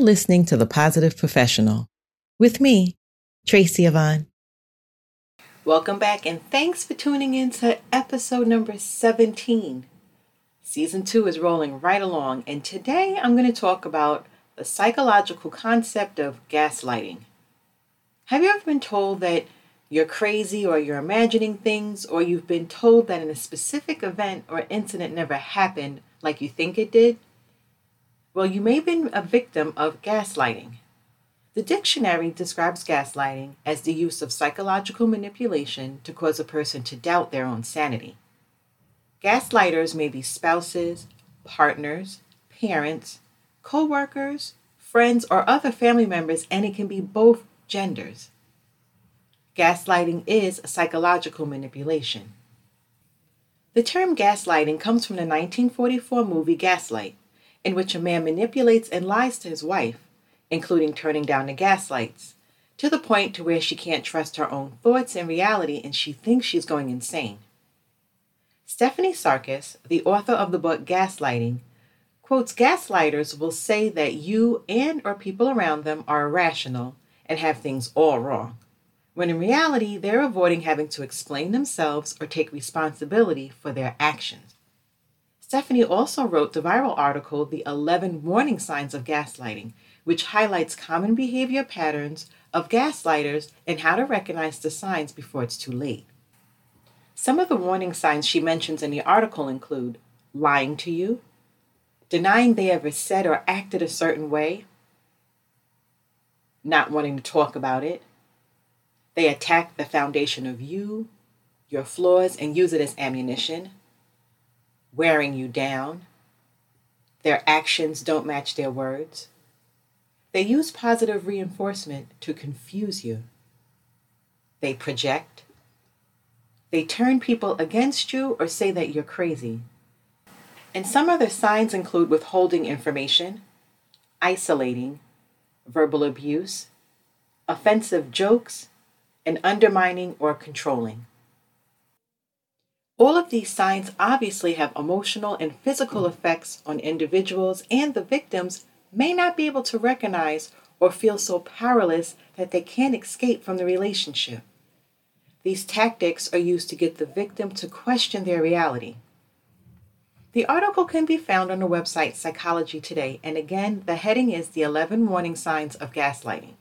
You're listening to The Positive Professional with me, Tracy Yvonne. Welcome back, and thanks for tuning in to episode number 17. Season 2 is rolling right along, and today I'm going to talk about the psychological concept of gaslighting. Have you ever been told that you're crazy or you're imagining things, or you've been told that in a specific event or incident never happened like you think it did? Well, you may have been a victim of gaslighting. The dictionary describes gaslighting as the use of psychological manipulation to cause a person to doubt their own sanity. Gaslighters may be spouses, partners, parents, co workers, friends, or other family members, and it can be both genders. Gaslighting is psychological manipulation. The term gaslighting comes from the 1944 movie Gaslight in which a man manipulates and lies to his wife, including turning down the gas lights, to the point to where she can't trust her own thoughts and reality and she thinks she's going insane. Stephanie Sarkis, the author of the book Gaslighting, quotes gaslighters will say that you and or people around them are irrational and have things all wrong, when in reality they're avoiding having to explain themselves or take responsibility for their actions. Stephanie also wrote the viral article, The 11 Warning Signs of Gaslighting, which highlights common behavior patterns of gaslighters and how to recognize the signs before it's too late. Some of the warning signs she mentions in the article include lying to you, denying they ever said or acted a certain way, not wanting to talk about it. They attack the foundation of you, your flaws, and use it as ammunition wearing you down. Their actions don't match their words. They use positive reinforcement to confuse you. They project. They turn people against you or say that you're crazy. And some other signs include withholding information, isolating, verbal abuse, offensive jokes, and undermining or controlling. All of these signs obviously have emotional and physical effects on individuals, and the victims may not be able to recognize or feel so powerless that they can't escape from the relationship. These tactics are used to get the victim to question their reality. The article can be found on the website Psychology Today, and again, the heading is The 11 Warning Signs of Gaslighting.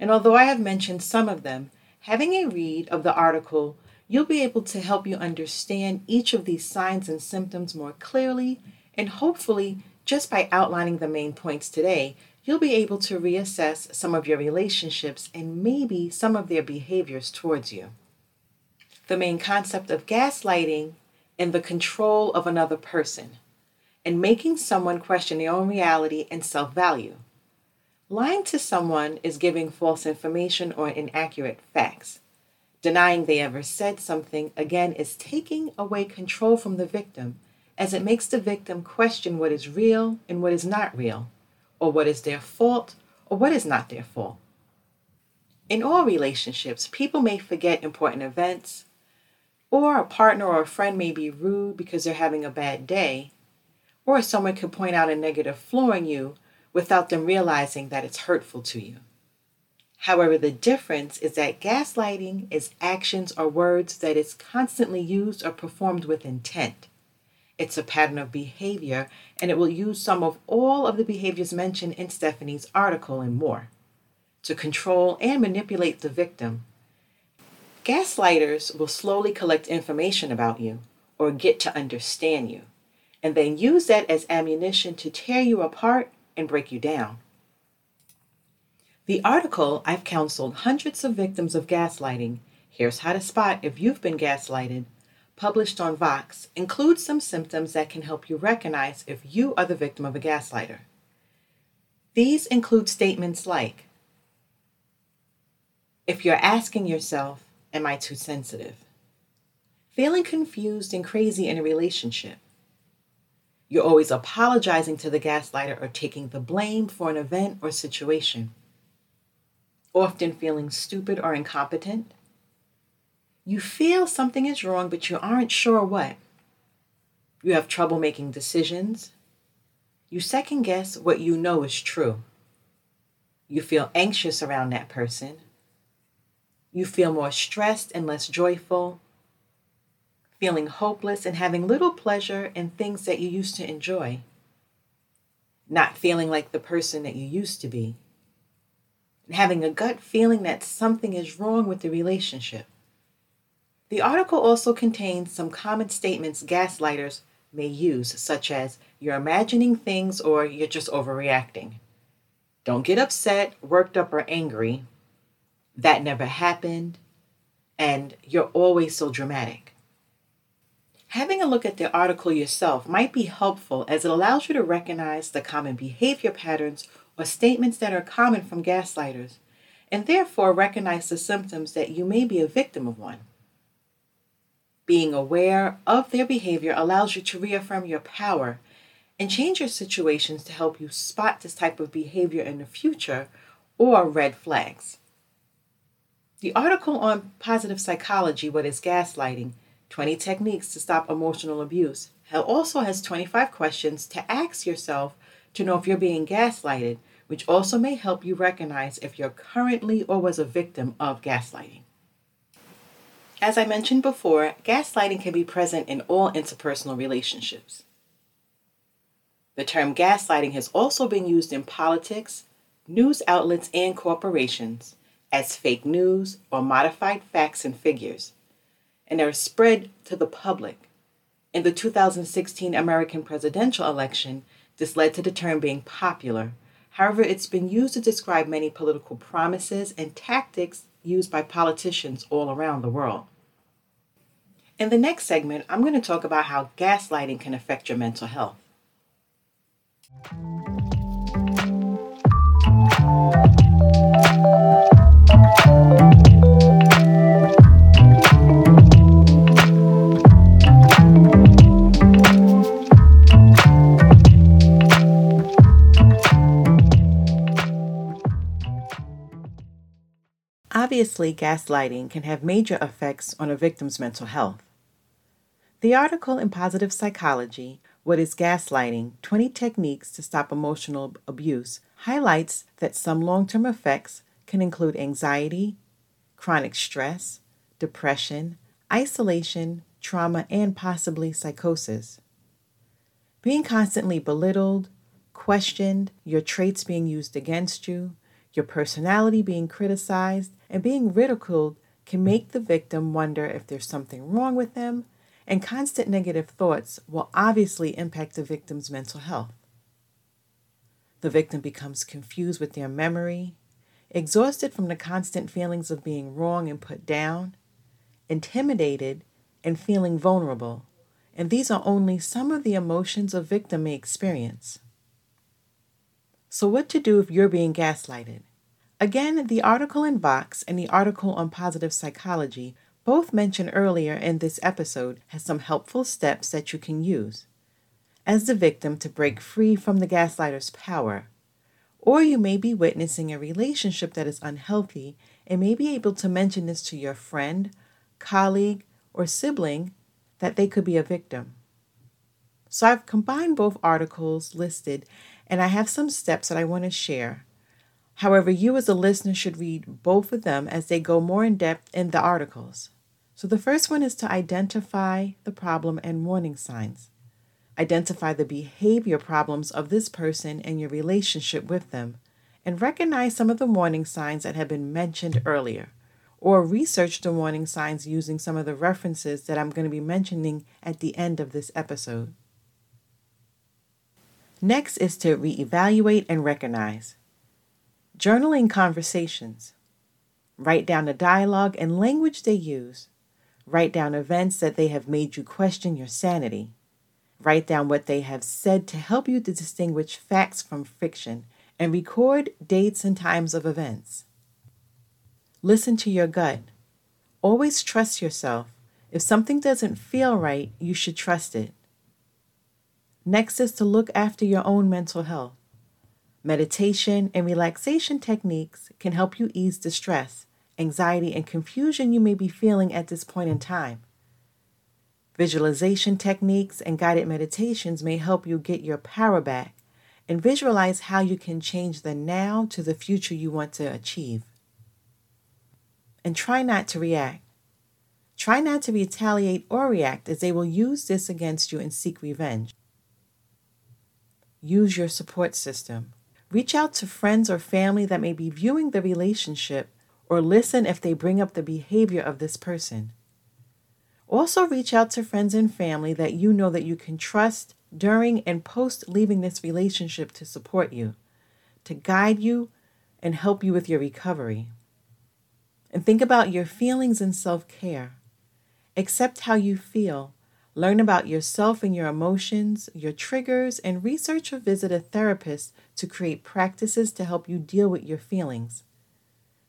And although I have mentioned some of them, having a read of the article You'll be able to help you understand each of these signs and symptoms more clearly, and hopefully, just by outlining the main points today, you'll be able to reassess some of your relationships and maybe some of their behaviors towards you. The main concept of gaslighting and the control of another person, and making someone question their own reality and self value. Lying to someone is giving false information or inaccurate facts. Denying they ever said something, again, is taking away control from the victim as it makes the victim question what is real and what is not real, or what is their fault or what is not their fault. In all relationships, people may forget important events, or a partner or a friend may be rude because they're having a bad day, or someone could point out a negative flaw in you without them realizing that it's hurtful to you. However, the difference is that gaslighting is actions or words that is constantly used or performed with intent. It's a pattern of behavior, and it will use some of all of the behaviors mentioned in Stephanie's article and more to control and manipulate the victim. Gaslighters will slowly collect information about you or get to understand you, and then use that as ammunition to tear you apart and break you down. The article I've counseled hundreds of victims of gaslighting. Here's how to spot if you've been gaslighted, published on Vox, includes some symptoms that can help you recognize if you are the victim of a gaslighter. These include statements like If you're asking yourself, Am I too sensitive? Feeling confused and crazy in a relationship. You're always apologizing to the gaslighter or taking the blame for an event or situation often feeling stupid or incompetent. You feel something is wrong, but you aren't sure what. You have trouble making decisions. You second guess what you know is true. You feel anxious around that person. You feel more stressed and less joyful, feeling hopeless and having little pleasure in things that you used to enjoy, not feeling like the person that you used to be, having a gut feeling that something is wrong with the relationship. The article also contains some common statements gaslighters may use, such as you're imagining things or you're just overreacting. Don't get upset, worked up, or angry. That never happened. And you're always so dramatic. Having a look at the article yourself might be helpful as it allows you to recognize the common behavior patterns or statements that are common from gaslighters, and therefore recognize the symptoms that you may be a victim of one. Being aware of their behavior allows you to reaffirm your power and change your situations to help you spot this type of behavior in the future or red flags. The article on positive psychology, What is Gaslighting? 20 Techniques to Stop Emotional Abuse, also has 25 questions to ask yourself to know if you're being gaslighted, which also may help you recognize if you're currently or was a victim of gaslighting. As I mentioned before, gaslighting can be present in all interpersonal relationships. The term gaslighting has also been used in politics, news outlets, and corporations as fake news or modified facts and figures, and are spread to the public. In the 2016 American presidential election, this led to the term being popular. However, it's been used to describe many political promises and tactics used by politicians all around the world. In the next segment, I'm going to talk about how gaslighting can affect your mental health. Obviously, gaslighting can have major effects on a victim's mental health. The article in Positive Psychology, What is Gaslighting 20 Techniques to Stop Emotional Abuse, highlights that some long term effects can include anxiety, chronic stress, depression, isolation, trauma, and possibly psychosis. Being constantly belittled, questioned, your traits being used against you, your personality being criticized, and being ridiculed can make the victim wonder if there's something wrong with them, and constant negative thoughts will obviously impact the victim's mental health. The victim becomes confused with their memory, exhausted from the constant feelings of being wrong and put down, intimidated, and feeling vulnerable. And these are only some of the emotions a victim may experience. So, what to do if you're being gaslighted? Again, the article in Vox and the article on positive psychology, both mentioned earlier in this episode, has some helpful steps that you can use as the victim to break free from the gaslighter's power. Or you may be witnessing a relationship that is unhealthy and may be able to mention this to your friend, colleague, or sibling that they could be a victim. So I've combined both articles listed and I have some steps that I want to share. However, you as a listener should read both of them as they go more in depth in the articles. So the first one is to identify the problem and warning signs. Identify the behavior problems of this person and your relationship with them, and recognize some of the warning signs that have been mentioned earlier, or research the warning signs using some of the references that I'm going to be mentioning at the end of this episode. Next is to reevaluate and recognize. Journaling conversations. Write down the dialogue and language they use. Write down events that they have made you question your sanity. Write down what they have said to help you to distinguish facts from fiction and record dates and times of events. Listen to your gut. Always trust yourself. If something doesn't feel right, you should trust it. Next is to look after your own mental health. Meditation and relaxation techniques can help you ease the stress, anxiety, and confusion you may be feeling at this point in time. Visualization techniques and guided meditations may help you get your power back, and visualize how you can change the now to the future you want to achieve. And try not to react. Try not to retaliate or react as they will use this against you and seek revenge. Use your support system. Reach out to friends or family that may be viewing the relationship or listen if they bring up the behavior of this person. Also, reach out to friends and family that you know that you can trust during and post leaving this relationship to support you, to guide you, and help you with your recovery. And think about your feelings and self care. Accept how you feel. Learn about yourself and your emotions, your triggers, and research or visit a therapist to create practices to help you deal with your feelings.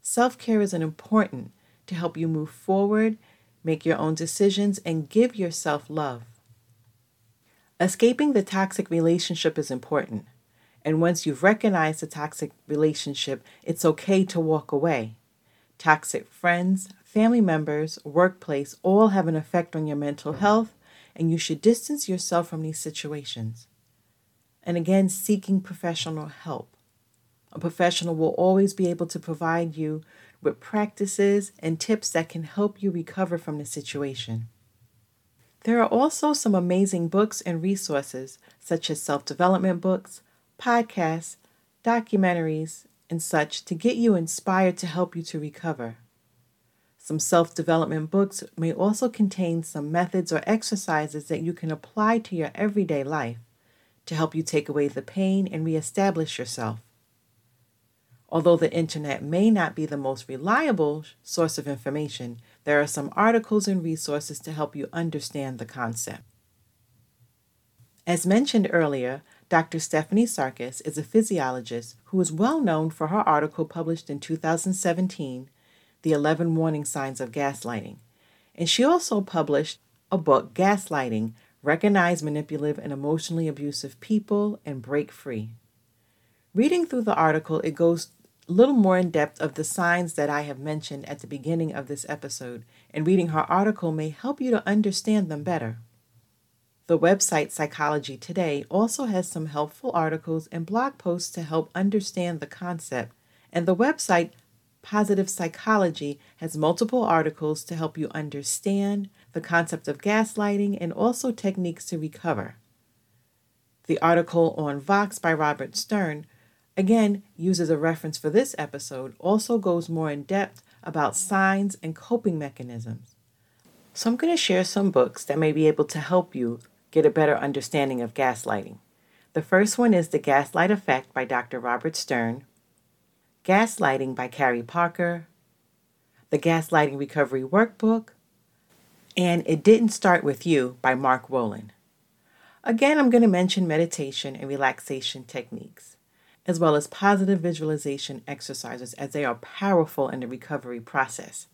Self care is important to help you move forward, make your own decisions, and give yourself love. Escaping the toxic relationship is important. And once you've recognized the toxic relationship, it's okay to walk away. Toxic friends, family members, workplace all have an effect on your mental health, and you should distance yourself from these situations. And again, seeking professional help. A professional will always be able to provide you with practices and tips that can help you recover from the situation. There are also some amazing books and resources, such as self development books, podcasts, documentaries, and such, to get you inspired to help you to recover. Some self development books may also contain some methods or exercises that you can apply to your everyday life to help you take away the pain and reestablish yourself. Although the internet may not be the most reliable source of information, there are some articles and resources to help you understand the concept. As mentioned earlier, Dr. Stephanie Sarkis is a physiologist who is well known for her article published in 2017, The 11 Warning Signs of Gaslighting. And she also published a book, Gaslighting Recognize Manipulative and Emotionally Abusive People and Break Free. Reading through the article, it goes a little more in depth of the signs that I have mentioned at the beginning of this episode, and reading her article may help you to understand them better. The website Psychology Today also has some helpful articles and blog posts to help understand the concept, and the website Positive Psychology has multiple articles to help you understand the concept of gaslighting and also techniques to recover. The article on Vox by Robert Stern again uses a reference for this episode, also goes more in depth about signs and coping mechanisms. So I'm going to share some books that may be able to help you get a better understanding of gaslighting. The first one is The Gaslight Effect by Dr. Robert Stern, Gaslighting by Carrie Parker, The Gaslighting Recovery Workbook, and It Didn't Start With You by Mark Rowland. Again, I'm going to mention meditation and relaxation techniques as well as positive visualization exercises, as they are powerful in the recovery process.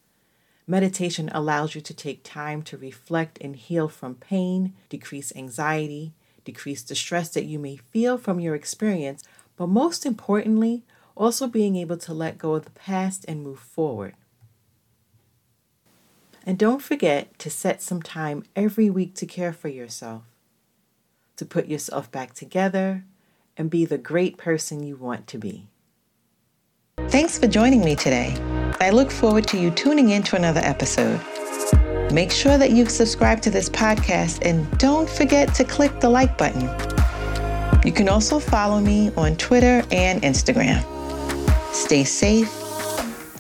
Meditation allows you to take time to reflect and heal from pain, decrease anxiety, decrease the stress that you may feel from your experience, but most importantly, also being able to let go of the past and move forward. And don't forget to set some time every week to care for yourself, to put yourself back together, and be the great person you want to be. Thanks for joining me today. I look forward to you tuning in to another episode. Make sure that you've subscribed to this podcast and don't forget to click the like button. You can also follow me on Twitter and Instagram. Stay safe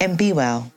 and be well.